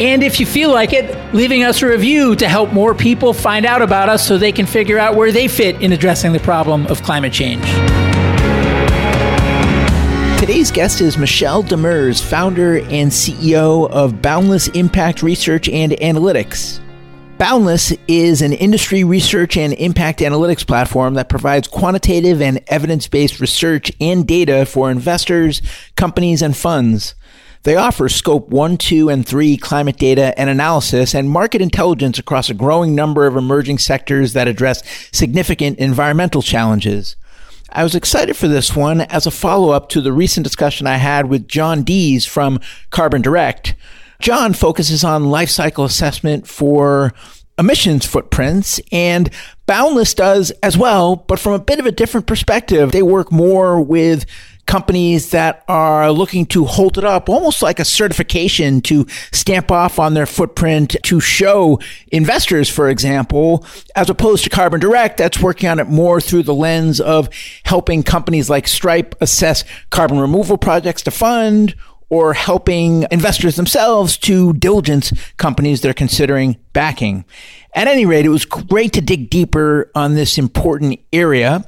and if you feel like it, leaving us a review to help more people find out about us so they can figure out where they fit in addressing the problem of climate change. Today's guest is Michelle Demers, founder and CEO of Boundless Impact Research and Analytics. Boundless is an industry research and impact analytics platform that provides quantitative and evidence based research and data for investors, companies, and funds. They offer scope 1, 2, and 3 climate data and analysis and market intelligence across a growing number of emerging sectors that address significant environmental challenges. I was excited for this one as a follow up to the recent discussion I had with John Dees from Carbon Direct. John focuses on life cycle assessment for emissions footprints and Boundless does as well, but from a bit of a different perspective. They work more with companies that are looking to hold it up almost like a certification to stamp off on their footprint to show investors, for example, as opposed to Carbon Direct that's working on it more through the lens of helping companies like Stripe assess carbon removal projects to fund or helping investors themselves to diligence companies they're considering backing. At any rate, it was great to dig deeper on this important area.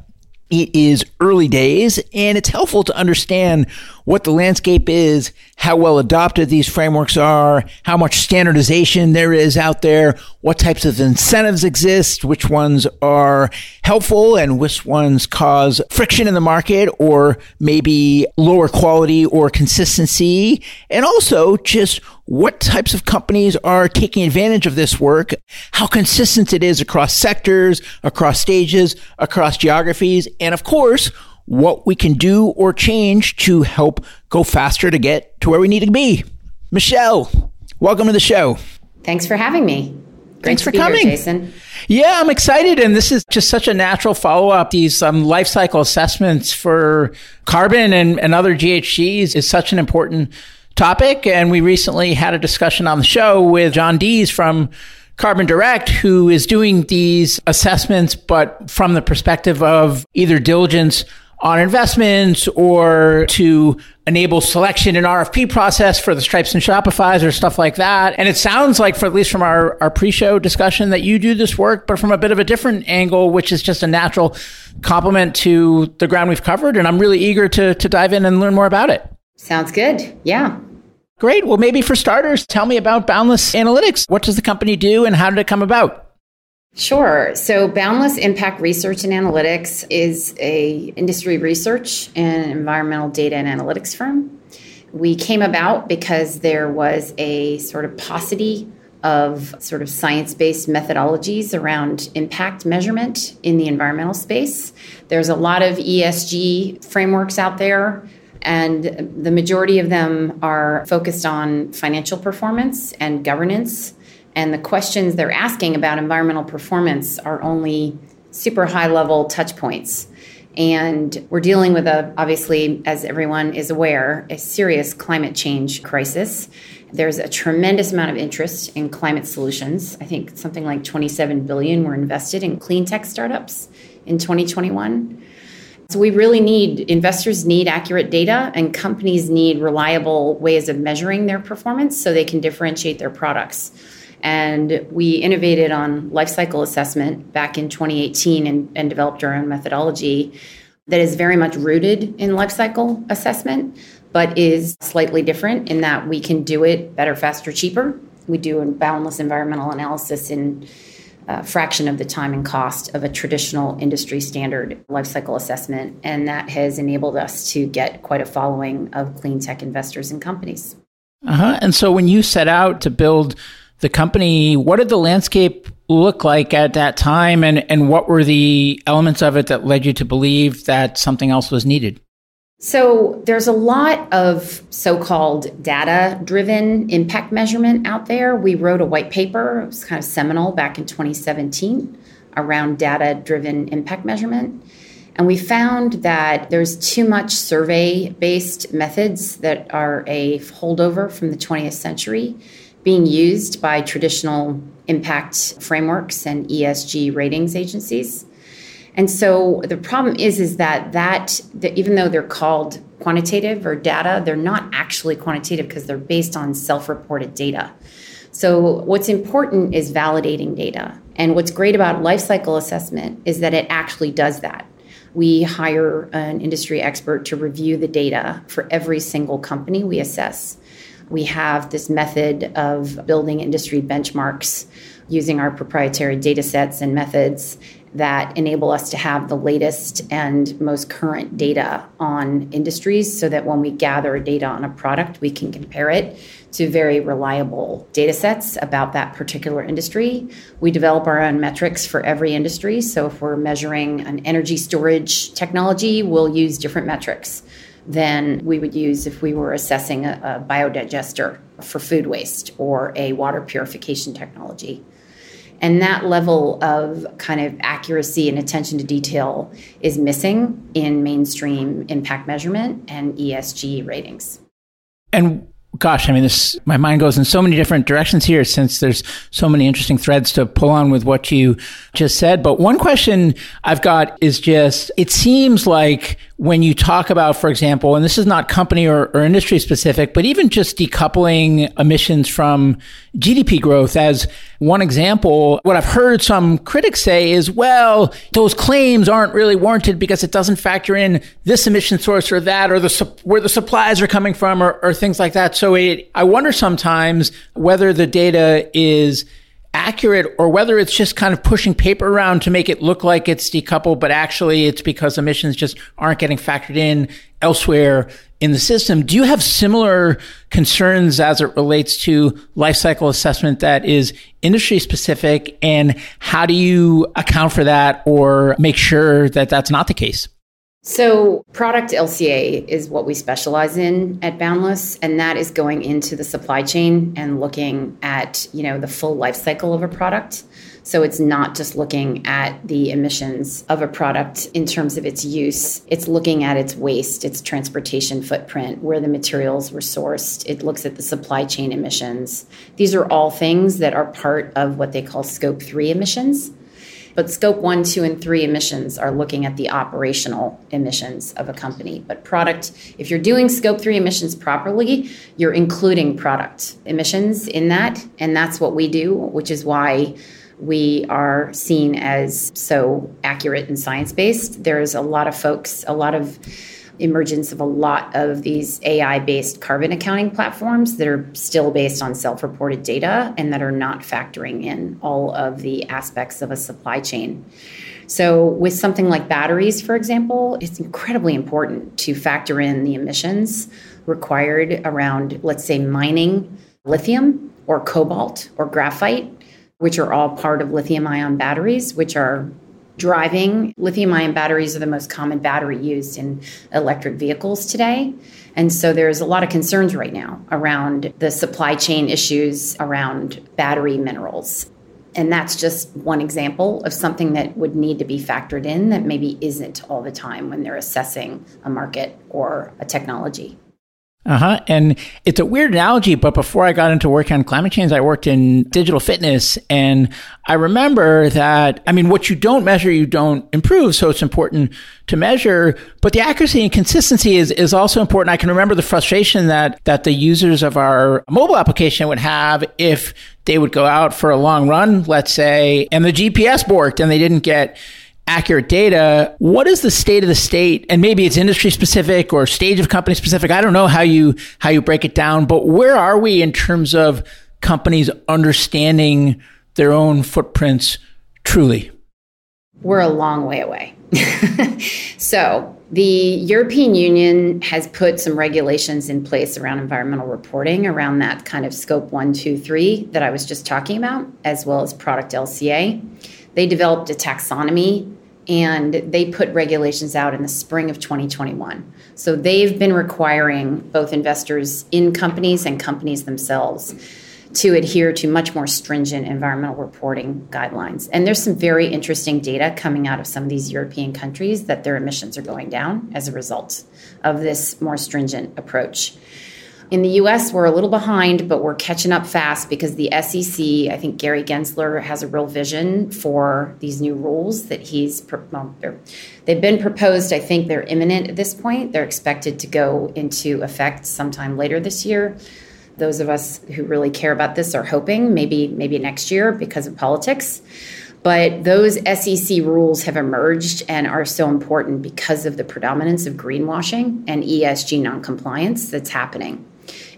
It is early days and it's helpful to understand what the landscape is, how well adopted these frameworks are, how much standardization there is out there, what types of incentives exist, which ones are helpful and which ones cause friction in the market or maybe lower quality or consistency. And also just what types of companies are taking advantage of this work, how consistent it is across sectors, across stages, across geographies, and of course, what we can do or change to help go faster to get to where we need to be. Michelle, welcome to the show. Thanks for having me. Great Thanks for coming, here, Jason. Yeah, I'm excited, and this is just such a natural follow up. These um, life cycle assessments for carbon and, and other GHGs is such an important topic, and we recently had a discussion on the show with John Dees from Carbon Direct, who is doing these assessments, but from the perspective of either diligence on investments or to enable selection and RFP process for the Stripes and Shopify's or stuff like that. And it sounds like, for at least from our, our pre-show discussion, that you do this work, but from a bit of a different angle, which is just a natural complement to the ground we've covered. And I'm really eager to, to dive in and learn more about it. Sounds good. Yeah. Great. Well, maybe for starters, tell me about Boundless Analytics. What does the company do and how did it come about? Sure. So Boundless Impact Research and Analytics is a industry research and environmental data and analytics firm. We came about because there was a sort of paucity of sort of science-based methodologies around impact measurement in the environmental space. There's a lot of ESG frameworks out there and the majority of them are focused on financial performance and governance and the questions they're asking about environmental performance are only super high level touch points. And we're dealing with a, obviously, as everyone is aware, a serious climate change crisis. There's a tremendous amount of interest in climate solutions. I think something like 27 billion were invested in clean tech startups in 2021. So we really need investors need accurate data and companies need reliable ways of measuring their performance so they can differentiate their products. And we innovated on lifecycle assessment back in 2018 and, and developed our own methodology that is very much rooted in lifecycle assessment, but is slightly different in that we can do it better, faster, cheaper. We do a boundless environmental analysis in a fraction of the time and cost of a traditional industry standard life cycle assessment. And that has enabled us to get quite a following of clean tech investors and companies. Uh-huh. And so when you set out to build the company, what did the landscape look like at that time and, and what were the elements of it that led you to believe that something else was needed? So, there's a lot of so called data driven impact measurement out there. We wrote a white paper, it was kind of seminal back in 2017 around data driven impact measurement. And we found that there's too much survey based methods that are a holdover from the 20th century being used by traditional impact frameworks and ESG ratings agencies. And so the problem is is that that, that even though they're called quantitative or data, they're not actually quantitative because they're based on self-reported data. So what's important is validating data. And what's great about life cycle assessment is that it actually does that. We hire an industry expert to review the data for every single company we assess. We have this method of building industry benchmarks using our proprietary data sets and methods that enable us to have the latest and most current data on industries so that when we gather data on a product, we can compare it to very reliable data sets about that particular industry. We develop our own metrics for every industry. So if we're measuring an energy storage technology, we'll use different metrics than we would use if we were assessing a, a biodigester for food waste or a water purification technology. And that level of kind of accuracy and attention to detail is missing in mainstream impact measurement and ESG ratings. And gosh, I mean, this, my mind goes in so many different directions here since there's so many interesting threads to pull on with what you just said. But one question I've got is just, it seems like when you talk about, for example, and this is not company or, or, industry specific, but even just decoupling emissions from GDP growth as one example, what I've heard some critics say is, well, those claims aren't really warranted because it doesn't factor in this emission source or that, or the where the supplies are coming from, or, or things like that. So it, I wonder sometimes whether the data is accurate or whether it's just kind of pushing paper around to make it look like it's decoupled, but actually it's because emissions just aren't getting factored in elsewhere in the system. Do you have similar concerns as it relates to life cycle assessment that is industry specific? And how do you account for that or make sure that that's not the case? So, product LCA is what we specialize in at Boundless, and that is going into the supply chain and looking at, you know, the full life cycle of a product. So it's not just looking at the emissions of a product in terms of its use. It's looking at its waste, its transportation footprint, where the materials were sourced. It looks at the supply chain emissions. These are all things that are part of what they call scope 3 emissions. But scope one, two, and three emissions are looking at the operational emissions of a company. But product, if you're doing scope three emissions properly, you're including product emissions in that. And that's what we do, which is why we are seen as so accurate and science based. There's a lot of folks, a lot of emergence of a lot of these AI based carbon accounting platforms that are still based on self reported data and that are not factoring in all of the aspects of a supply chain. So, with something like batteries, for example, it's incredibly important to factor in the emissions required around, let's say, mining lithium or cobalt or graphite, which are all part of lithium ion batteries, which are driving. Lithium ion batteries are the most common battery used in electric vehicles today. And so there's a lot of concerns right now around the supply chain issues around battery minerals. And that's just one example of something that would need to be factored in that maybe isn't all the time when they're assessing a market or a technology. Uh huh. And it's a weird analogy, but before I got into working on climate change, I worked in digital fitness. And I remember that, I mean, what you don't measure, you don't improve. So it's important to measure, but the accuracy and consistency is, is also important. I can remember the frustration that, that the users of our mobile application would have if they would go out for a long run, let's say, and the GPS worked and they didn't get accurate data. What is the state of the state? And maybe it's industry specific or stage of company specific. I don't know how you how you break it down, but where are we in terms of companies understanding their own footprints truly? We're a long way away. so, the European Union has put some regulations in place around environmental reporting, around that kind of scope one, two, three that I was just talking about, as well as product LCA. They developed a taxonomy and they put regulations out in the spring of 2021. So they've been requiring both investors in companies and companies themselves to adhere to much more stringent environmental reporting guidelines. And there's some very interesting data coming out of some of these European countries that their emissions are going down as a result of this more stringent approach. In the US, we're a little behind, but we're catching up fast because the SEC, I think Gary Gensler has a real vision for these new rules that he's, well, they've been proposed. I think they're imminent at this point. They're expected to go into effect sometime later this year. Those of us who really care about this are hoping maybe maybe next year because of politics. But those SEC rules have emerged and are so important because of the predominance of greenwashing and ESG noncompliance that's happening.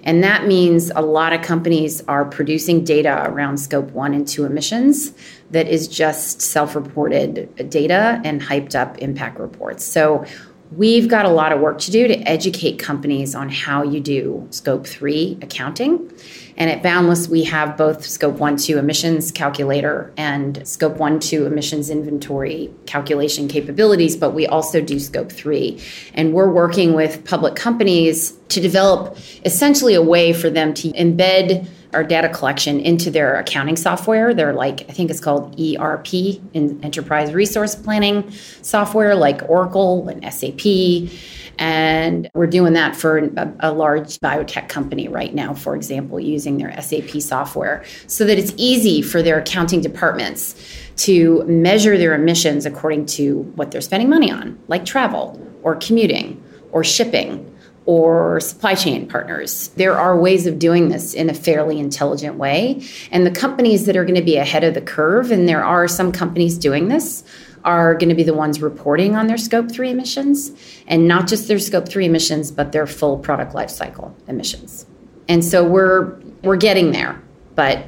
And that means a lot of companies are producing data around scope one and two emissions that is just self reported data and hyped up impact reports. So we've got a lot of work to do to educate companies on how you do scope three accounting. And at Boundless, we have both scope one, two emissions calculator and scope one, two emissions inventory calculation capabilities, but we also do scope three. And we're working with public companies to develop essentially a way for them to embed our data collection into their accounting software. They're like, I think it's called ERP, in Enterprise Resource Planning software, like Oracle and SAP. And we're doing that for a, a, large biotech company right now, for example, using their SAP software so that it's easy for their accounting departments to measure their emissions according to what they're spending money on, like travel or commuting or shipping or supply chain partners. There are ways of doing this in a fairly intelligent way. And the companies that are going to be ahead of the curve, and there are some companies doing this, are going to be the ones reporting on their scope 3 emissions and not just their scope 3 emissions but their full product lifecycle emissions. And so we're we're getting there, but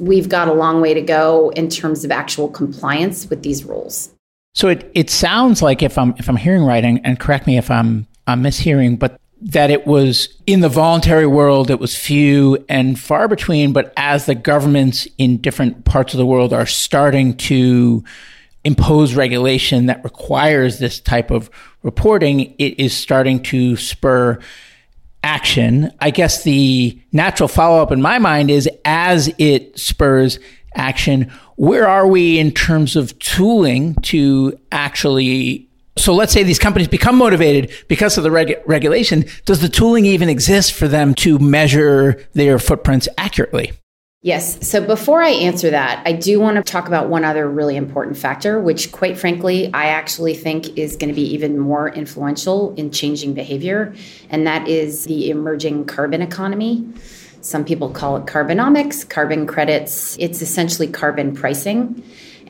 we've got a long way to go in terms of actual compliance with these rules. So it, it sounds like if I'm if I'm hearing right and, and correct me if I'm I'm mishearing, but that it was in the voluntary world, it was few and far between. But as the governments in different parts of the world are starting to impose regulation that requires this type of reporting, it is starting to spur action. I guess the natural follow up in my mind is as it spurs action, where are we in terms of tooling to actually so let's say these companies become motivated because of the reg- regulation. Does the tooling even exist for them to measure their footprints accurately? Yes. So before I answer that, I do want to talk about one other really important factor, which, quite frankly, I actually think is going to be even more influential in changing behavior, and that is the emerging carbon economy. Some people call it carbonomics, carbon credits. It's essentially carbon pricing.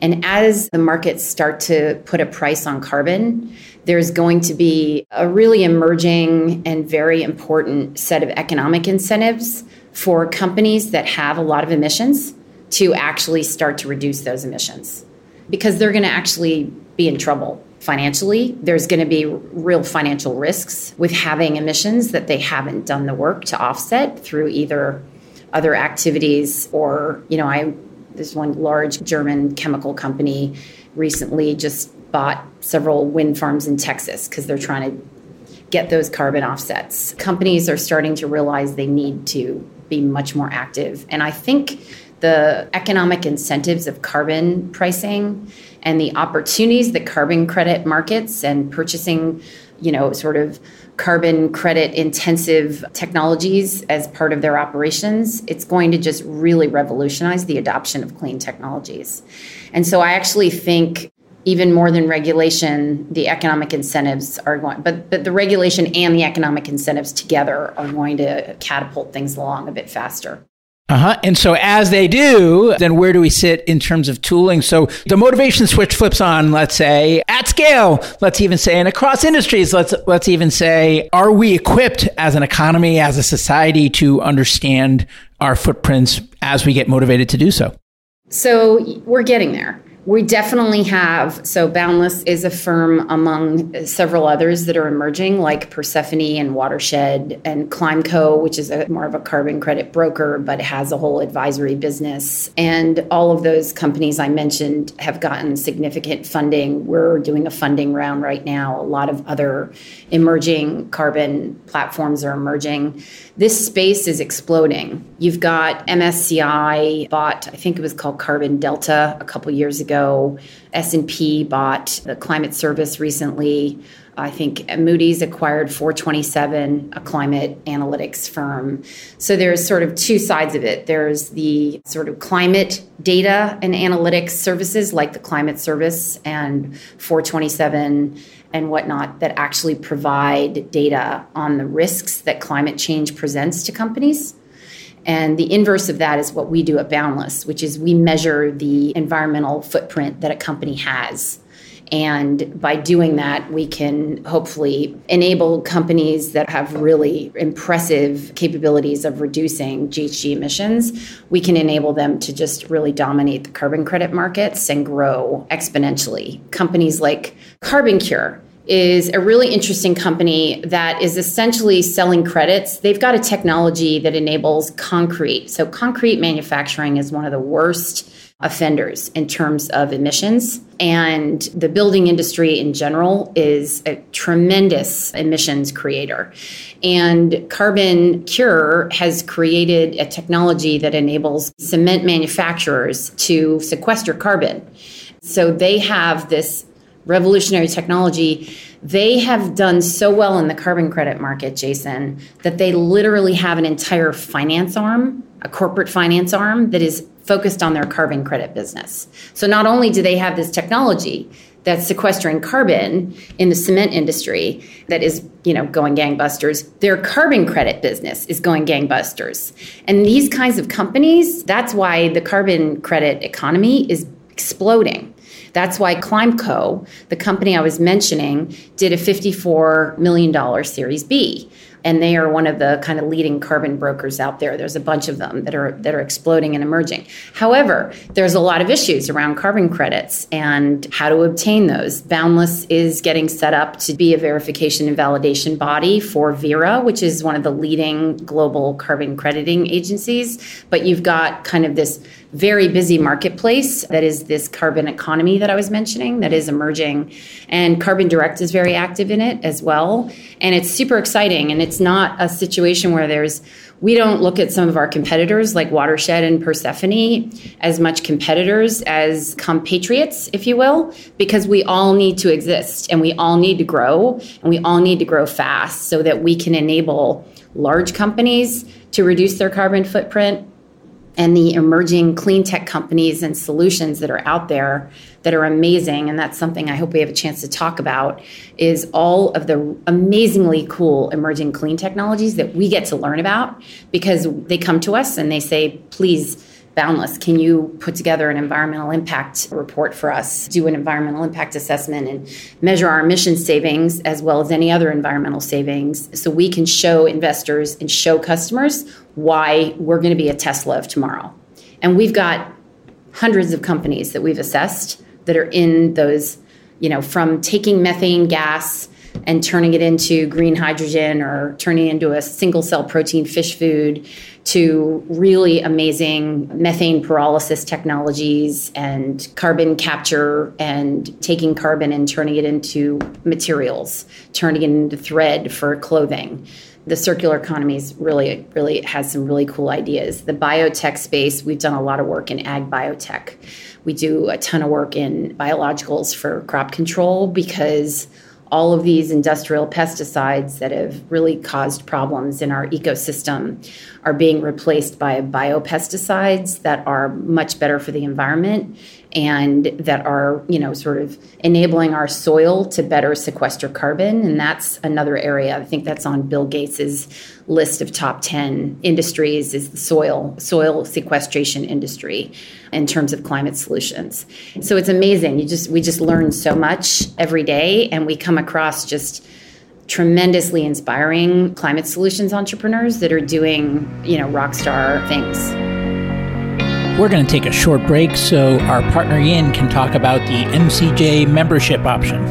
And as the markets start to put a price on carbon, there's going to be a really emerging and very important set of economic incentives for companies that have a lot of emissions to actually start to reduce those emissions because they're going to actually be in trouble financially. There's going to be real financial risks with having emissions that they haven't done the work to offset through either other activities or, you know, I this one large German chemical company recently just bought several wind farms in Texas because they're trying to get those carbon offsets. Companies are starting to realize they need to be much more active. And I think the economic incentives of carbon pricing and the opportunities that carbon credit markets and purchasing, you know, sort of carbon credit intensive technologies as part of their operations, it's going to just really revolutionize the adoption of clean technologies. And so I actually think even more than regulation, the economic incentives are going, but, but the regulation and the economic incentives together are going to catapult things along a bit faster. Uh huh. And so as they do, then where do we sit in terms of tooling? So the motivation switch flips on, let's say at scale, let's even say and across industries, let's, let's even say, are we equipped as an economy, as a society to understand our footprints as we get motivated to do so? So we're getting there. We definitely have. So, Boundless is a firm among several others that are emerging, like Persefoni and Watershed and Climeco, which is a, more of a carbon credit broker, but has a whole advisory business. And all of those companies I mentioned have gotten significant funding. We're doing a funding round right now. A lot of other emerging carbon platforms are emerging. This space is exploding. You've got MSCI bought, I think it was called Carbon Delta a couple years ago. S&P bought the Climate Service recently. I think Moody's acquired 427, a climate analytics firm. So there's sort of two sides of it. There's the sort of climate data and analytics services like the Climate Service and 427 and whatnot that actually provide data on the risks that climate change presents to companies. And the inverse of that is what we do at Boundless, which is we measure the environmental footprint that a company has. And by doing that, we can hopefully enable companies that have really impressive capabilities of reducing GHG emissions. We can enable them to just really dominate the carbon credit markets and grow exponentially. Companies like CarbonCure, is a really interesting company that is essentially selling credits. They've got a technology that enables concrete. So, concrete manufacturing is one of the worst offenders in terms of emissions. And the building industry in general is a tremendous emissions creator. And Carbon Cure has created a technology that enables cement manufacturers to sequester carbon. So they have this revolutionary technology. They have done so well in the carbon credit market, Jason, that they literally have an entire finance arm, a corporate finance arm that is focused on their carbon credit business. So not only do they have this technology that's sequestering carbon in the cement industry that is, you know, going gangbusters, their carbon credit business is going gangbusters. And these kinds of companies, that's why the carbon credit economy is exploding that's why Climeco, the company I was mentioning, did a $54 million Series B and they are one of the kind of leading carbon brokers out there. There's a bunch of them that are that are exploding and emerging. However, there's a lot of issues around carbon credits and how to obtain those. Boundless is getting set up to be a verification and validation body for Verra, which is one of the leading global carbon crediting agencies. But you've got kind of this very busy marketplace that is this carbon economy that I was mentioning that is emerging. And Carbon Direct is very active in it as well. And it's super exciting. And it's not a situation where there's, we don't look at some of our competitors like Watershed and Persefoni as much competitors as compatriots, if you will, because we all need to exist and we all need to grow and we all need to grow fast so that we can enable large companies to reduce their carbon footprint and the emerging clean tech companies and solutions that are out there that are amazing and that's something i hope we have a chance to talk about is all of the amazingly cool emerging clean technologies that we get to learn about because they come to us and they say please Boundless, can you put together an environmental impact report for us, do an environmental impact assessment, and measure our emission savings as well as any other environmental savings so we can show investors and show customers why we're going to be a Tesla of tomorrow? And we've got hundreds of companies that we've assessed that are in those, you know, from taking methane gas and turning it into green hydrogen or turning it into a single cell protein fish food to really amazing methane pyrolysis technologies and carbon capture and taking carbon and turning it into materials, turning it into thread for clothing. The circular economy really, really has some really cool ideas. The biotech space, we've done a lot of work in ag biotech. We do a ton of work in biologicals for crop control because all of these industrial pesticides that have really caused problems in our ecosystem are being replaced by biopesticides that are much better for the environment and that are, you know, sort of enabling our soil to better sequester carbon. And that's another area. I think that's on Bill Gates's list of top 10 industries is the soil, soil sequestration industry in terms of climate solutions. So it's amazing. You just we just learn so much every day and we come across just tremendously inspiring climate solutions entrepreneurs that are doing, you know, rock star things. We're going to take a short break so our partner Yin can talk about the MCJ membership option.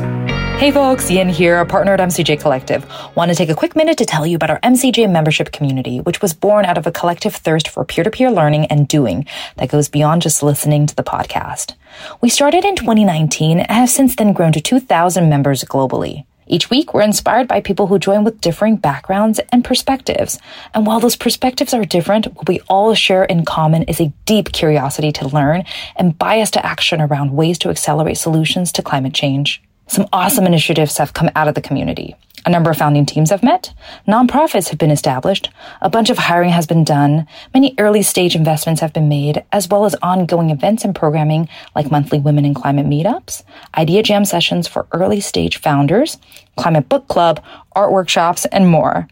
Hey folks, Yin here, a partner at MCJ Collective. Want to take a quick minute to tell you about our MCJ membership community, which was born out of a collective thirst for peer-to-peer learning and doing that goes beyond just listening to the podcast. We started in 2019 and have since then grown to 2,000 members globally. Each week, we're inspired by people who join with differing backgrounds and perspectives. And while those perspectives are different, what we all share in common is a deep curiosity to learn and bias to action around ways to accelerate solutions to climate change. Some awesome initiatives have come out of the community. A number of founding teams have met, nonprofits have been established, a bunch of hiring has been done, many early stage investments have been made, as well as ongoing events and programming like monthly women in climate meetups, idea jam sessions for early stage founders, climate book club, art workshops, and more.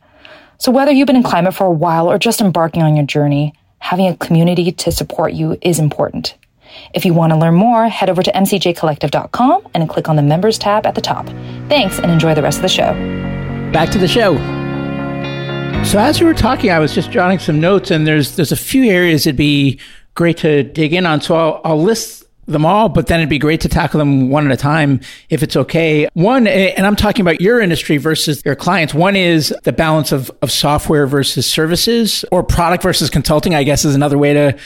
So whether you've been in climate for a while or just embarking on your journey, having a community to support you is important. If you want to learn more, head over to mcjcollective.com and click on the members tab at the top. Thanks and enjoy the rest of the show. Back to the show. So as you were talking, I was just jotting some notes, and there's there's a few areas it'd be great to dig in on. So I'll, I'll list them all, but then it'd be great to tackle them one at a time if it's okay. One, and I'm talking about your industry versus your clients. One is the balance of, of software versus services or product versus consulting, I guess is another way to,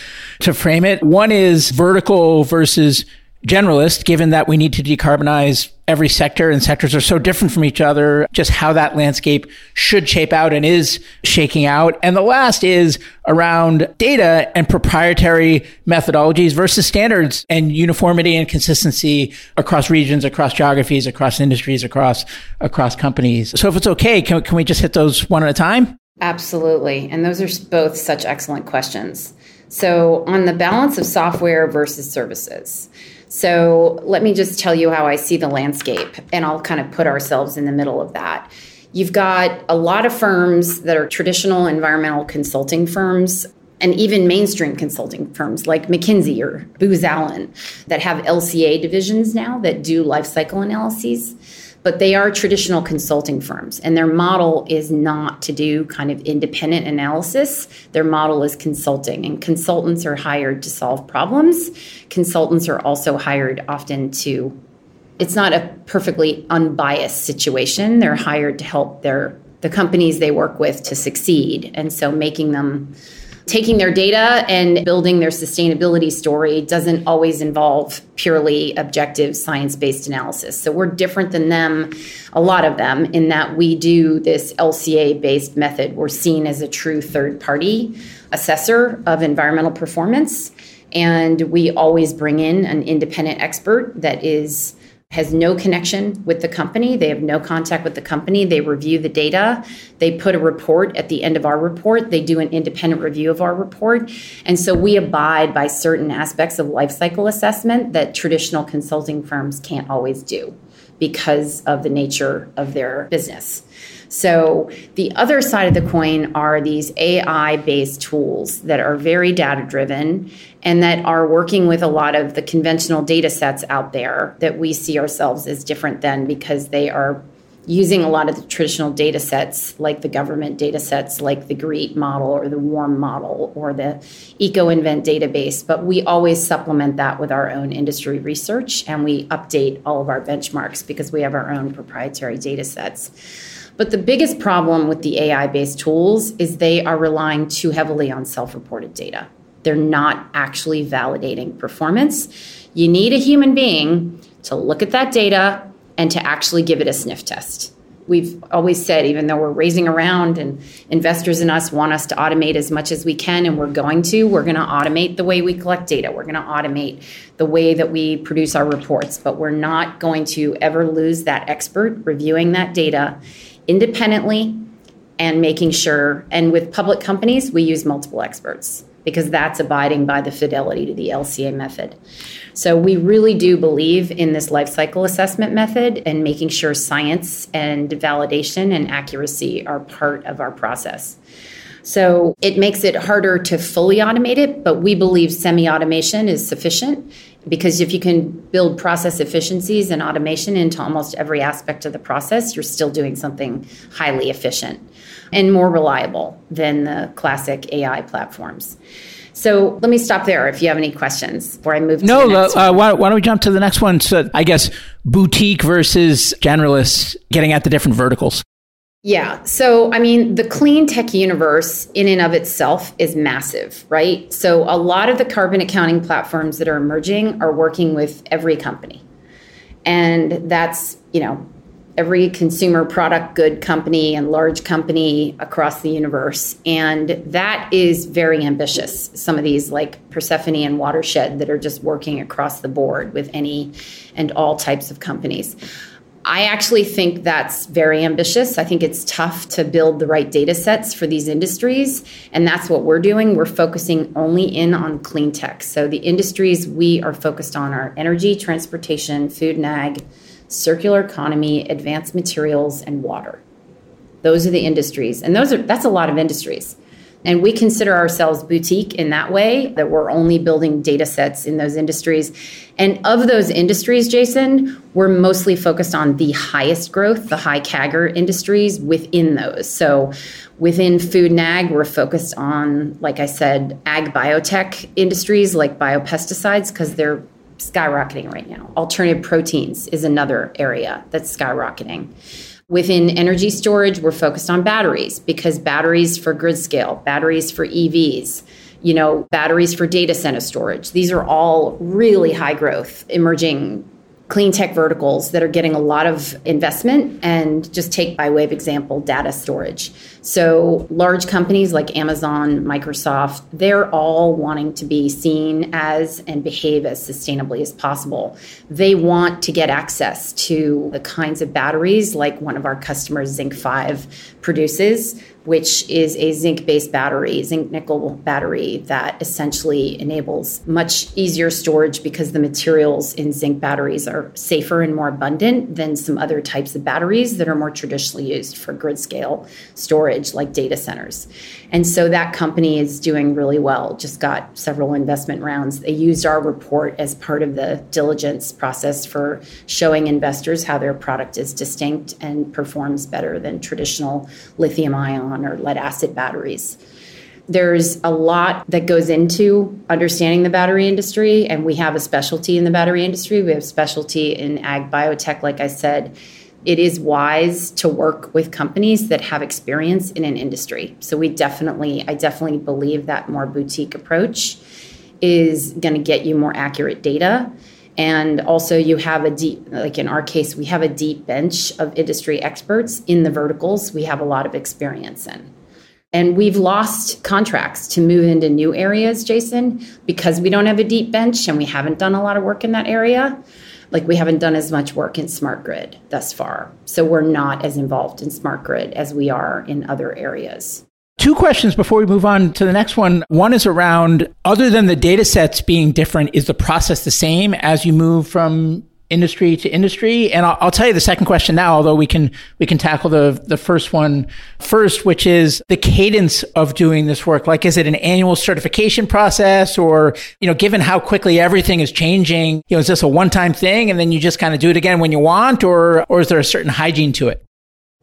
to frame it. One is vertical versus generalist, given that we need to decarbonize every sector and sectors are so different from each other, just how that landscape should shape out and is shaking out. And the last is around data and proprietary methodologies versus standards and uniformity and consistency across regions, across geographies, across industries, across, across companies. So if it's okay, can, can we just hit those one at a time? Absolutely. And those are both such excellent questions. So on the balance of software versus services, so let me just tell you how I see the landscape, and I'll kind of put ourselves in the middle of that. You've got a lot of firms that are traditional environmental consulting firms and even mainstream consulting firms like McKinsey or Booz Allen that have LCA divisions now that do life cycle analyses but they are traditional consulting firms and their model is not to do kind of independent analysis. Their model is consulting and consultants are hired to solve problems. Consultants are also hired often to it's not a perfectly unbiased situation. They're hired to help their the companies they work with to succeed and so making them taking their data and building their sustainability story doesn't always involve purely objective science based analysis. So we're different than them, a lot of them, in that we do this LCA based method. We're seen as a true third party assessor of environmental performance. And we always bring in an independent expert that is has no connection with the company. They have no contact with the company. They review the data. They put a report at the end of our report. They do an independent review of our report. And so we abide by certain aspects of life cycle assessment that traditional consulting firms can't always do because of the nature of their business. So, the other side of the coin are these AI based tools that are very data driven and that are working with a lot of the conventional data sets out there that we see ourselves as different than because they are using a lot of the traditional data sets like the government data sets like the GREET model or the WARM model or the EcoInvent database. But we always supplement that with our own industry research and we update all of our benchmarks because we have our own proprietary data sets. But the biggest problem with the AI based tools is they are relying too heavily on self reported data. They're not actually validating performance. You need a human being to look at that data and to actually give it a sniff test. We've always said, even though we're raising around and investors in us want us to automate as much as we can, and we're going to, we're going to automate the way we collect data. We're going to automate the way that we produce our reports, but we're not going to ever lose that expert reviewing that data independently and making sure. And with public companies, we use multiple experts because that's abiding by the fidelity to the LCA method. So we really do believe in this life cycle assessment method and making sure science and validation and accuracy are part of our process. So it makes it harder to fully automate it, but we believe semi automation is sufficient because if you can build process efficiencies and automation into almost every aspect of the process, you're still doing something highly efficient and more reliable than the classic AI platforms. So let me stop there if you have any questions before I move no, uh, why, why, don't we jump to the next one? So I guess boutique versus generalist, getting at the different verticals. Yeah. So, I mean, the clean tech universe in and of itself is massive, right? So, a lot of the carbon accounting platforms that are emerging are working with every company. And that's, you know, every consumer product good company and large company across the universe. And that is very ambitious. Some of these, like Persefoni and Watershed, that are just working across the board with any and all types of companies. I actually think that's very ambitious. I think it's tough to build the right data sets for these industries. And that's what we're doing. We're focusing only in on clean tech. So the industries we are focused on are energy, transportation, food and ag, circular economy, advanced materials, and water. Those are the industries. And those are that's a lot of industries. And we consider ourselves boutique in that way, that we're only building data sets in those industries. And of those industries, Jason, we're mostly focused on the highest growth, the high CAGR industries within those. So within food and ag, we're focused on, like I said, ag biotech industries like biopesticides, because they're skyrocketing right now. Alternative proteins is another area that's skyrocketing. Within energy storage, we're focused on batteries because batteries for grid scale, batteries for EVs, you know, batteries for data center storage. These are all really high growth emerging clean tech verticals that are getting a lot of investment and just take by way of example data storage so large companies like amazon microsoft they're all wanting to be seen as and behave as sustainably as possible. They want to get access to the kinds of batteries like one of our customers ZincFive produces which is a zinc based battery, zinc nickel battery that essentially enables much easier storage because the materials in zinc batteries are safer and more abundant than some other types of batteries that are more traditionally used for grid scale storage, like data centers. And so that company is doing really well, just got several investment rounds. They used our report as part of the diligence process for showing investors how their product is distinct and performs better than traditional lithium ion or lead acid batteries. There's a lot that goes into understanding the battery industry, and we have a specialty in the battery industry. We have specialty in ag biotech, like I said. It is wise to work with companies that have experience in an industry. So we definitely, I definitely believe that more boutique approach is going to get you more accurate data and also you have a deep like in our case we have a deep bench of industry experts in the verticals we have a lot of experience in and we've lost contracts to move into new areas, Jason, because we don't have a deep bench and we haven't done a lot of work in that area. Like we haven't done as much work in smart grid thus far. So we're not as involved in smart grid as we are in other areas. Two questions before we move on to the next one. One is around other than the data sets being different, is the process the same as you move from industry to industry. And I'll, I'll, tell you the second question now, although we can, we can tackle the, the first one first, which is the cadence of doing this work. Like, is it an annual certification process or, you know, given how quickly everything is changing, you know, is this a one time thing and then you just kind of do it again when you want or, or is there a certain hygiene to it?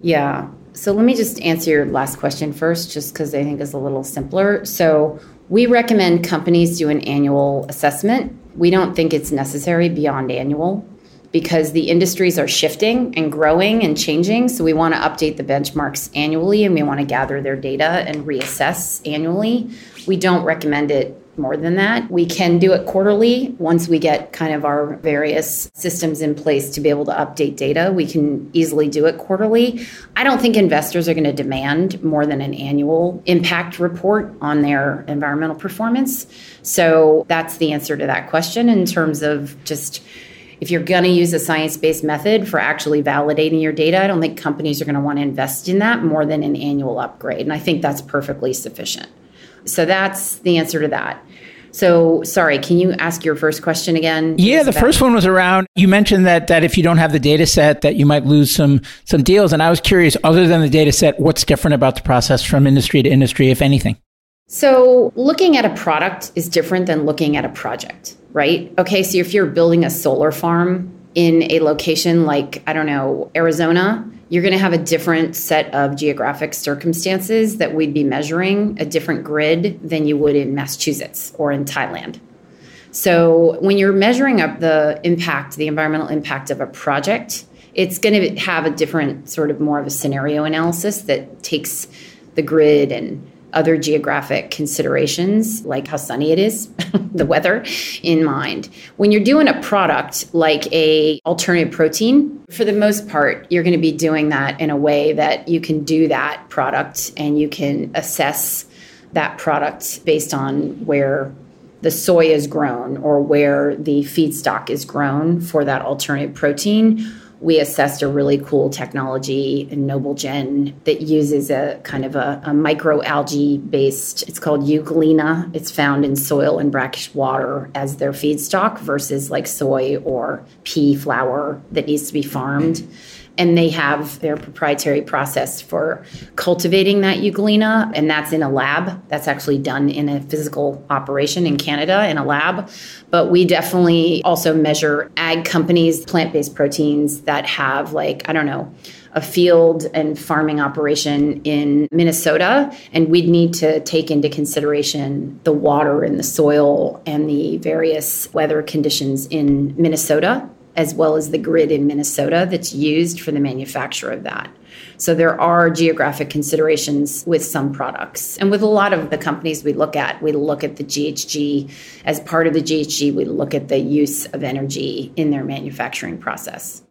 Yeah. So let me just answer your last question first, just because I think is a little simpler. So we recommend companies do an annual assessment. We don't think it's necessary beyond annual because the industries are shifting and growing and changing. So we want to update the benchmarks annually and we want to gather their data and reassess annually. We don't recommend it more than that. We can do it quarterly once we get kind of our various systems in place to be able to update data. We can easily do it quarterly. I don't think investors are going to demand more than an annual impact report on their environmental performance. So that's the answer to that question in terms of just if you're going to use a science based method for actually validating your data, I don't think companies are going to want to invest in that more than an annual upgrade. And I think that's perfectly sufficient. So that's the answer to that. So, sorry, can you ask your first question again? Yeah, the first one was around you mentioned that that if you don't have the data set that you might lose some some deals and I was curious other than the data set what's different about the process from industry to industry if anything. So, looking at a product is different than looking at a project right? Okay, so if you're building a solar farm in a location like, I don't know, Arizona, you're going to have a different set of geographic circumstances that we'd be measuring, a different grid than you would in Massachusetts or in Thailand. So when you're measuring up the impact, the environmental impact of a project, it's going to have a different sort of more of a scenario analysis that takes the grid and other geographic considerations like how sunny it is, the weather in mind. When you're doing a product like a alternative protein, for the most part, you're going to be doing that in a way that you can do that product and you can assess that product based on where the soy is grown or where the feedstock is grown for that alternative protein we assessed a really cool technology in Noblegen that uses a kind of a, a microalgae based, it's called euglena. It's found in soil and brackish water as their feedstock versus like soy or pea flour that needs to be farmed. Mm-hmm and they have their proprietary process for cultivating that euglena and that's in a lab. That's actually done in a physical operation in canada in a lab. But we definitely also measure ag companies plant-based proteins that have like i don't know a field and farming operation in Minnesota, and we'd need to take into consideration the water and the soil and the various weather conditions in Minnesota as well as the grid in Minnesota that's used for the manufacture of that. So there are geographic considerations with some products. And with a lot of the companies we look at, we look at the GHG. As part of the GHG, we look at the use of energy in their manufacturing process.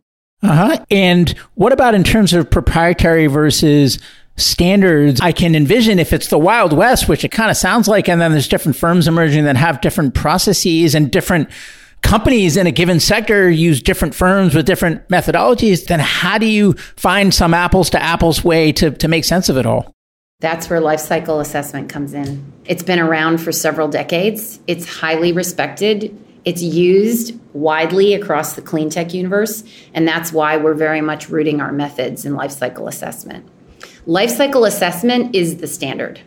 Uh-huh. And what about in terms of proprietary versus standards I can envision if it's the Wild West, which it kind of sounds like, and then there's different firms emerging that have different processes and different companies in a given sector use different firms with different methodologies, then how do you find some apples to apples way to, to make sense of it all? That's where life cycle assessment comes in. It's been around for several decades. It's highly respected. It's used widely across the clean tech universe, and that's why we're very much rooting our methods in life cycle assessment. Life cycle assessment is the standard.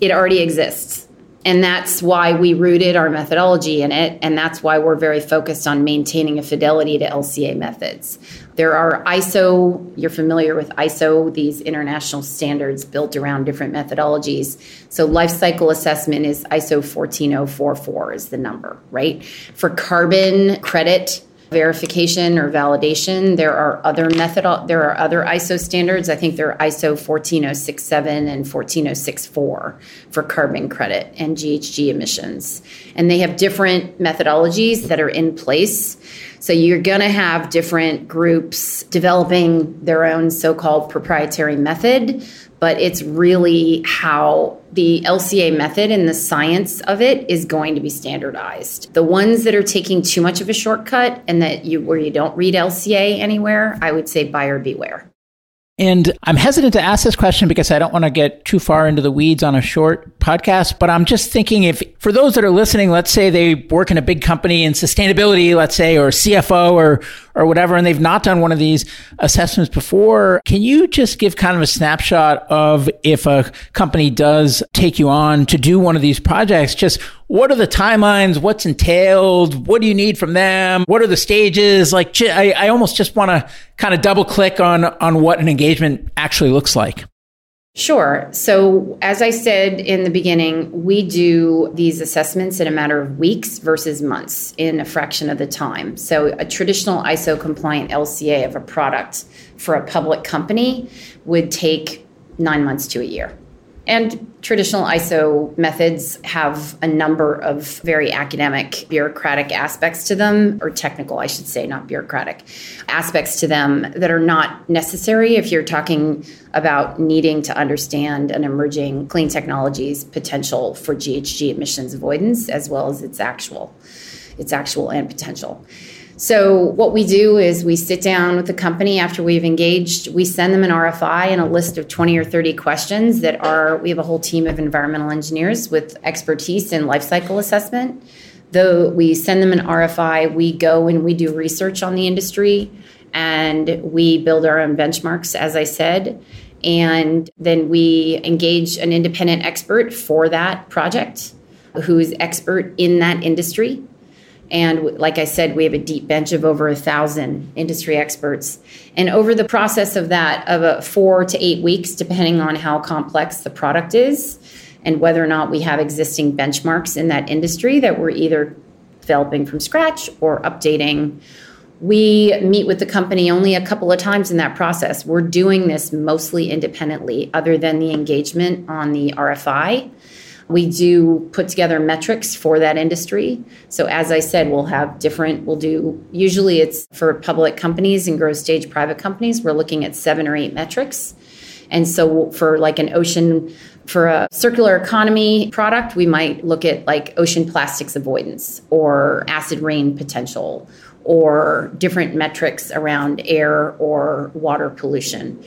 It already exists. And that's why we rooted our methodology in it. And that's why we're very focused on maintaining a fidelity to LCA methods. There are ISO, you're familiar with ISO, these international standards built around different methodologies. So life cycle assessment is ISO 14044 is the number, right? For carbon credit, verification or validation. There are other method there are other ISO standards. I think they're ISO 14067 and 14064 for carbon credit and GHG emissions. And they have different methodologies that are in place. So you're going to have different groups developing their own so-called proprietary method but it's really how the LCA method and the science of it is going to be standardized. The ones that are taking too much of a shortcut and that you where you don't read LCA anywhere, I would say buyer beware. And I'm hesitant to ask this question because I don't want to get too far into the weeds on a short podcast, but I'm just thinking if for those that are listening, let's say they work in a big company in sustainability, let's say, or CFO or or whatever, and they've not done one of these assessments before, can you just give kind of a snapshot of if a company does take you on to do one of these projects, just what are the timelines? What's entailed? What do you need from them? What are the stages? Like, I, I almost just want to kind of double click on, on what an engagement actually looks like. Sure. So, as I said in the beginning, we do these assessments in a matter of weeks versus months in a fraction of the time. So, a traditional ISO compliant LCA of a product for a public company would take nine months to a year. And traditional ISO methods have a number of very academic, bureaucratic aspects to them, or technical, I should say, not bureaucratic aspects to them that are not necessary if you're talking about needing to understand an emerging clean technology's potential for GHG emissions avoidance as well as its actual, its actual and potential. So, what we do is we sit down with the company after we've engaged, we send them an RFI and a list of 20 or 30 questions that are, we have a whole team of environmental engineers with expertise in life cycle assessment. Though we send them an RFI, we go and we do research on the industry and we build our own benchmarks, as I said. And then we engage an independent expert for that project who's expert in that industry And like I said, we have a deep bench of over a thousand industry experts. And over the process of that, of a four to eight weeks, depending on how complex the product is and whether or not we have existing benchmarks in that industry that we're either developing from scratch or updating. We meet with the company only a couple of times in that process. We're doing this mostly independently, other than the engagement on the RFI. We do put together metrics for that industry. So, as I said, we'll have different, we'll do, usually it's for public companies and growth stage private companies, we're looking at seven or eight metrics. And so, for like an ocean, for a circular economy product, we might look at like ocean plastics avoidance or acid rain potential or different metrics around air or water pollution.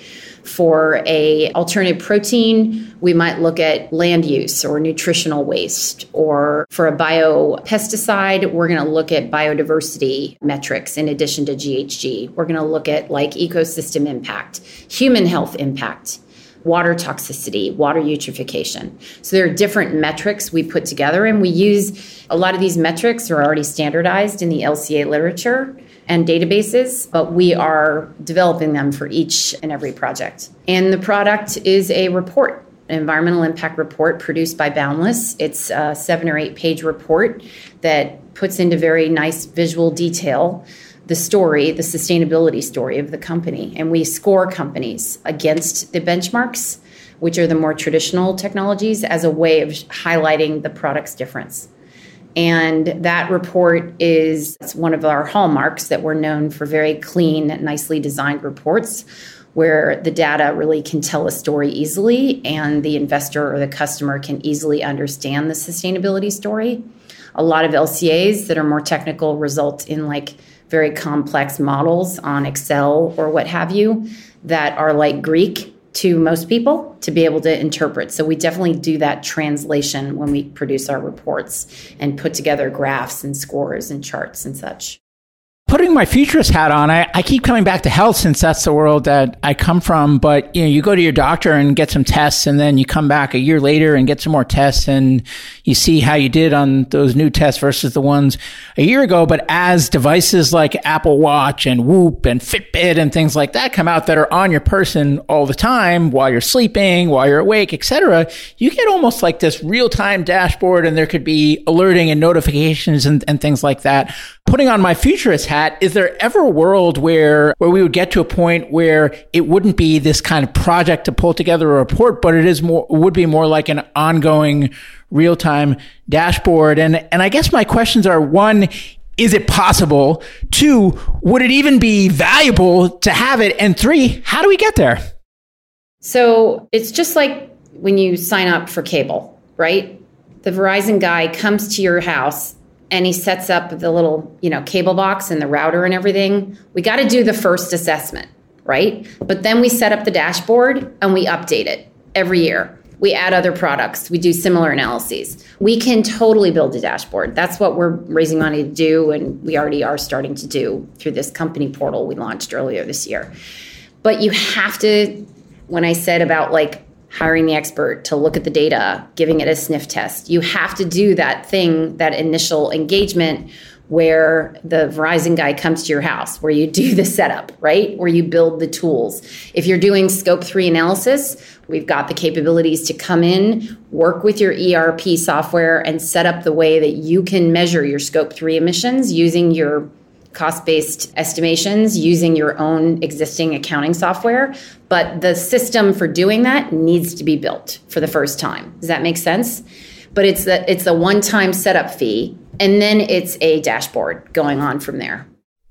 For a alternative protein, we might look at land use or nutritional waste. Or for a biopesticide, we're going to look at biodiversity metrics in addition to GHG. We're going to look at like ecosystem impact, human health impact water toxicity, water eutrophication. So there are different metrics we put together, and we use a lot of these metrics are already standardized in the LCA literature and databases, but we are developing them for each and every project. And the product is a report. An environmental impact report produced by Boundless. It's a seven or eight page report that puts into very nice visual detail the story, the sustainability story of the company. And we score companies against the benchmarks, which are the more traditional technologies, as a way of highlighting the product's difference. And that report is one of our hallmarks that we're known for very clean, nicely designed reports where the data really can tell a story easily and the investor or the customer can easily understand the sustainability story. A lot of LCAs that are more technical result in like very complex models on Excel or what have you that are like Greek to most people to be able to interpret. So we definitely do that translation when we produce our reports and put together graphs and scores and charts and such putting my futurist hat on, I, I keep coming back to health since that's the world that I come from. But you know, you go to your doctor and get some tests, and then you come back a year later and get some more tests, and you see how you did on those new tests versus the ones a year ago. But as devices like Apple Watch and Whoop and Fitbit and things like that come out that are on your person all the time while you're sleeping, while you're awake, etc., you get almost like this real time dashboard, and there could be alerting and notifications and, and things like that putting on my futurist hat, is there ever a world where where we would get to a point where it wouldn't be this kind of project to pull together a report, but it is more would be more like an ongoing real time dashboard? And and I guess my questions are one. Is it possible? Two, would it even be valuable to have it? And three, how do we get there? So it's just like when you sign up for cable, right? The Verizon guy comes to your house and he sets up the little, you know, cable box and the router and everything, we got to do the first assessment, right? But then we set up the dashboard and we update it every year. We add other products. We do similar analyses. We can totally build a dashboard. That's what we're raising money to do, and we already are starting to do through this company portal we launched earlier this year. But you have to, when I said about like hiring the expert to look at the data, giving it a sniff test. You have to do that thing, that initial engagement where the Verizon guy comes to your house, where you do the setup, right? Where you build the tools. If you're doing scope three analysis, we've got the capabilities to come in, work with your ERP software, and set up the way that you can measure your scope three emissions using your cost based estimations using your own existing accounting software. But the system for doing that needs to be built for the first time. Does that make sense? But it's the it's a one time setup fee, and then it's a dashboard going on from there.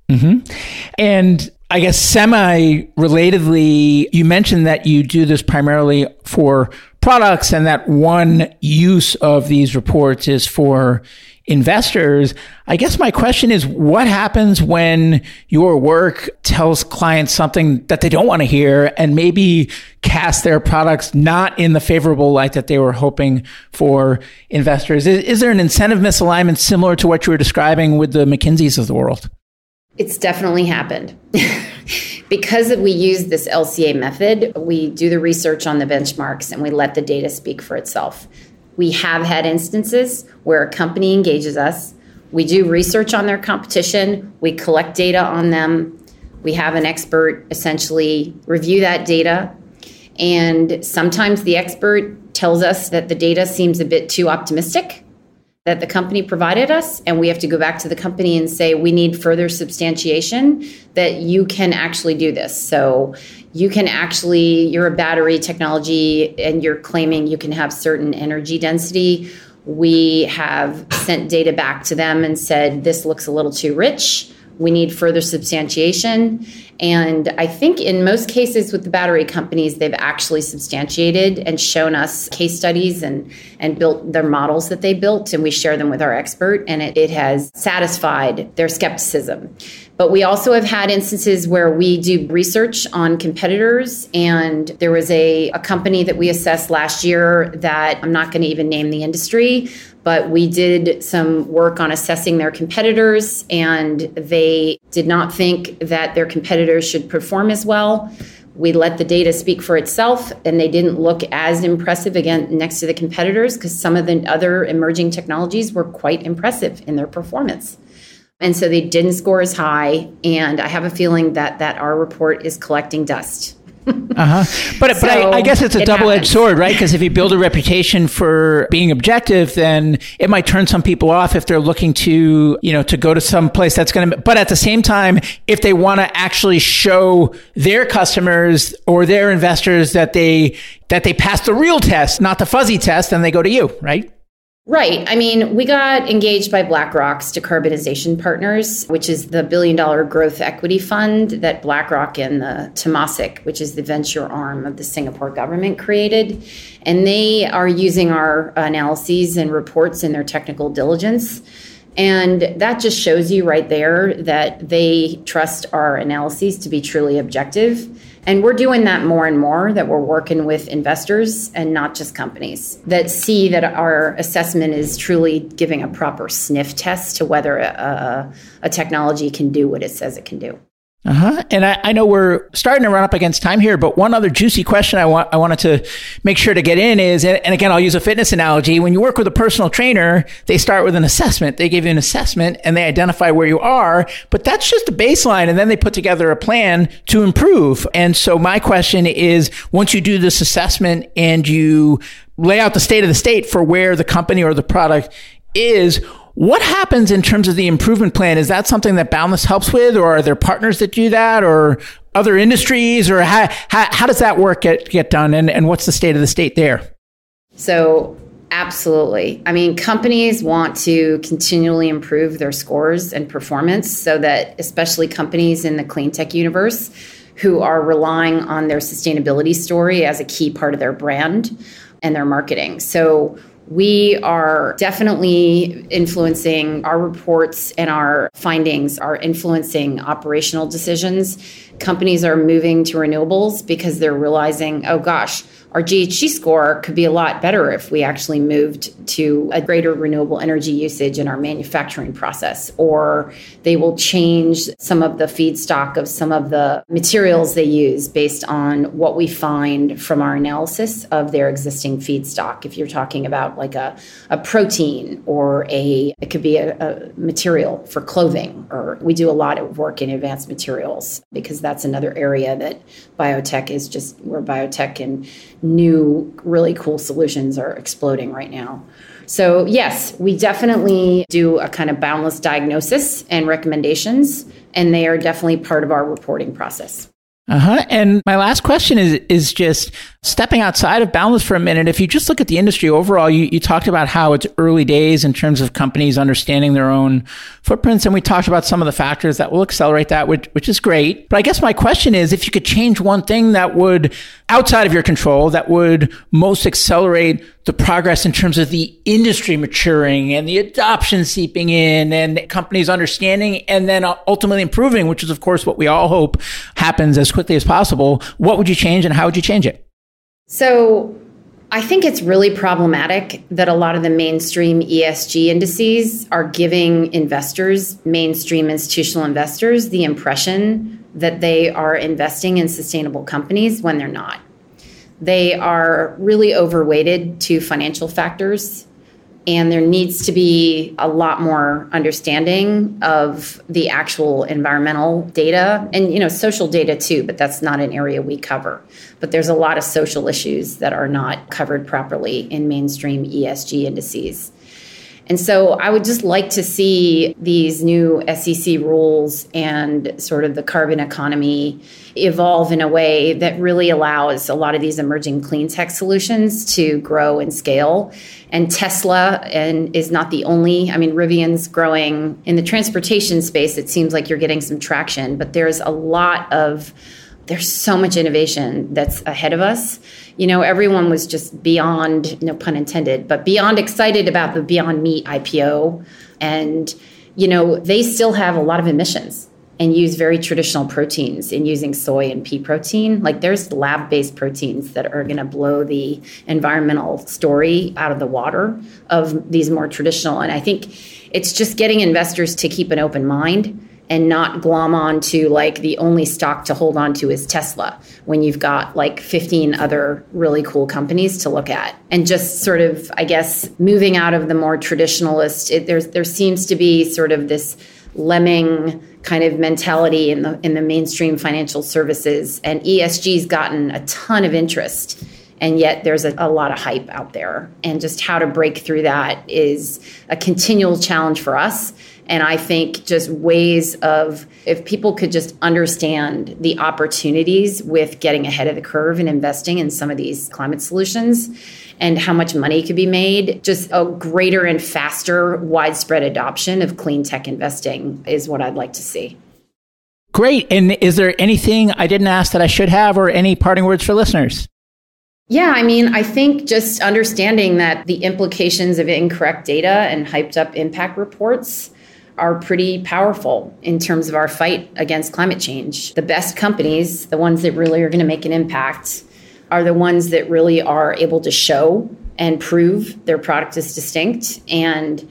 Mm-hmm. And I guess semi relatedly, you mentioned that you do this primarily for products and that one use of these reports is for investors. I guess my question is what happens when your work tells clients something that they don't want to hear and maybe cast their products not in the favorable light that they were hoping for investors? Is, is there an incentive misalignment similar to what you were describing with the McKinseys of the world? It's definitely happened. because we use this LCA method, we do the research on the benchmarks and we let the data speak for itself. We have had instances where a company engages us. We do research on their competition, we collect data on them, we have an expert essentially review that data. And sometimes the expert tells us that the data seems a bit too optimistic that the company provided us and we have to go back to the company and say we need further substantiation that you can actually do this so you can actually you're a battery technology and you're claiming you can have certain energy density. We have sent data back to them and said this looks a little too rich. We need further substantiation and I think in most cases with the battery companies, they've actually substantiated and shown us case studies and, and built their models that they built, and we share them with our expert, and it, it has satisfied their skepticism. But we also have had instances where we do research on competitors, and there was a, a company that we assessed last year that I'm not going to even name the industry, but we did some work on assessing their competitors, and they did not think that their competitors should perform as well. We let the data speak for itself, and they didn't look as impressive again next to the competitors because some of the other emerging technologies were quite impressive in their performance. And so they didn't score as high. And I have a feeling that that our report is collecting dust uh huh. But so but I, I, guess it's a it double edged sword, right? Because if you build a reputation for being objective, then it might turn some people off if they're looking to you know to go to some place that's going to. But at the same time, if they want to actually show their customers or their investors that they that they passed the real test, not the fuzzy test, then they go to you, right? Right. I mean, we got engaged by BlackRock's Decarbonization Partners, which is the billion dollar growth equity fund that BlackRock and the Temasek, which is the venture arm of the Singapore government, created. And they are using our analyses and reports in their technical diligence. And that just shows you right there that they trust our analyses to be truly objective and we're doing that more and more that we're working with investors and not just companies that see that our assessment is truly giving a proper sniff test to whether a, a, technology can do what it says it can do. Uh huh. And I, I, know we're starting to run up against time here, but one other juicy question I want I wanted to make sure to get in is, and again, I'll use a fitness analogy. When you work with a personal trainer, they start with an assessment. They give you an assessment and they identify where you are, but that's just a baseline, and then they put together a plan to improve. And so my question is, once you do this assessment and you lay out the state of the state for where the company or the product is what happens in terms of the improvement plan? Is that something that Boundless helps with, or are there partners that do that, or other industries, or how, how, how does that work get, get done, and, and what's the state of the state there? So, absolutely. I mean, companies want to continually improve their scores and performance so that, especially companies in the clean tech universe who are relying on their sustainability story as a key part of their brand and their marketing. So, we are definitely influencing our reports and our findings are influencing operational decisions. Companies are moving to renewables because they're realizing, oh gosh, our GHG score could be a lot better if we actually moved to a greater renewable energy usage in our manufacturing process, or they will change some of the feedstock of some of the materials they use based on what we find from our analysis of their existing feedstock. If you're talking about like a, a protein or a, it could be a, a material for clothing, or we do a lot of work in advanced materials because that's another area that biotech is just where biotech and new, really cool solutions are exploding right now. So, yes, we definitely do a kind of boundless diagnosis and recommendations, and they are definitely part of our reporting process. Uh huh. And my last question is is just stepping outside of Boundless for a minute. If you just look at the industry overall, you, you talked about how it's early days in terms of companies understanding their own footprints, and we talked about some of the factors that will accelerate that, which which is great. But I guess my question is, if you could change one thing that would outside of your control that would most accelerate the progress in terms of the industry maturing and the adoption seeping in and companies understanding and then ultimately improving, which is of course what we all hope happens as quickly as possible. What would you change and how would you change it? So I think it's really problematic that a lot of the mainstream ESG indices are giving investors, mainstream institutional investors, the impression that they are investing in sustainable companies when they're not. They are really overweighted to financial factors. And there needs to be a lot more understanding of the actual environmental data and you know social data too but that's not an area we cover. But there's a lot of social issues that are not covered properly in mainstream ESG indices and so I would just like to see these new SEC rules and sort of the carbon economy evolve in a way that really allows a lot of these emerging clean tech solutions to grow and scale. And Tesla and is not the only, I mean, Rivian's growing in the transportation space. It seems like you're getting some traction, but there's a lot of there's so much innovation that's ahead of us. You know, everyone was just beyond, no pun intended, but beyond excited about the Beyond Meat IPO. And, you know, they still have a lot of emissions and use very traditional proteins in using soy and pea protein. Like there's lab based proteins that are going to blow the environmental story out of the water of these more traditional. And I think it's just getting investors to keep an open mind and not glom on to like the only stock to hold on to is Tesla when you've got like 15 other really cool companies to look at. And just sort of, I guess, moving out of the more traditionalist, it, there's, there seems to be sort of this lemming kind of mentality in the in the mainstream financial services and ESG's gotten a ton of interest and yet there's a, a, lot of hype out there and just how to break through that is a continual challenge for us and I think just ways of, if people could just understand the opportunities with getting ahead of the curve and investing in some of these climate solutions and how much money could be made, just a greater and faster widespread adoption of clean tech investing is what I'd like to see. Great. And is there anything I didn't ask that I should have or any parting words for listeners? Yeah, I mean, I think just understanding that the implications of incorrect data and hyped up impact reports are pretty powerful in terms of our fight against climate change. The best companies, the ones that really are going to make an impact, are the ones that really are able to show and prove their product is distinct and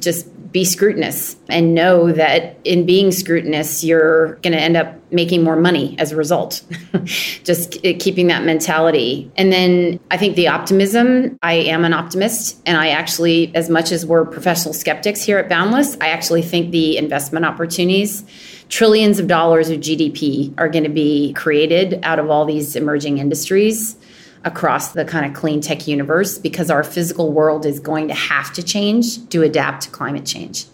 just be scrutinous and know that in being scrutinous, you're going to end up making more money as a result. Just keeping that mentality. And then I think the optimism, I am an optimist. And I actually, as much as we're professional skeptics here at Boundless, I actually think the investment opportunities, trillions of dollars of GDP are going to be created out of all these emerging industries across the kind of clean tech universe because our physical world is going to have to change to adapt to climate change.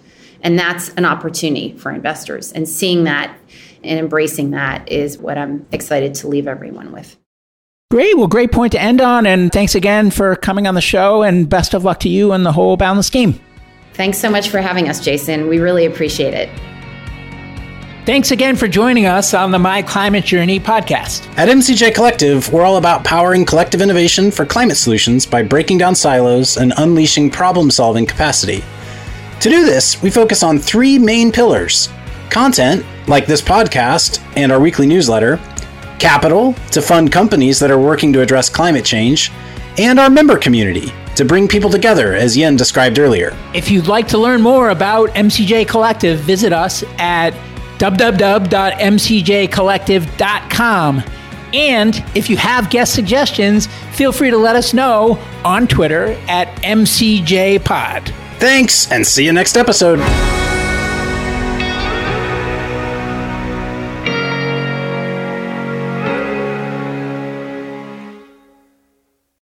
And that's an opportunity for investors. And seeing that and embracing that is what I'm excited to leave everyone with. Great. Well, great point to end on. And thanks again for coming on the show. And best of luck to you and the whole Boundless team. Thanks so much for having us, Jason. We really appreciate it. Thanks again for joining us on the My Climate Journey podcast. At MCJ Collective, we're all about powering collective innovation for climate solutions by breaking down silos and unleashing problem solving capacity. To do this, we focus on three main pillars content, like this podcast and our weekly newsletter, capital, to fund companies that are working to address climate change, and our member community, to bring people together, as Yen described earlier. If you'd like to learn more about MCJ Collective, visit us at www.mcjcollective.com. And if you have guest suggestions, feel free to let us know on Twitter at MCJPod. Thanks, and see you next episode.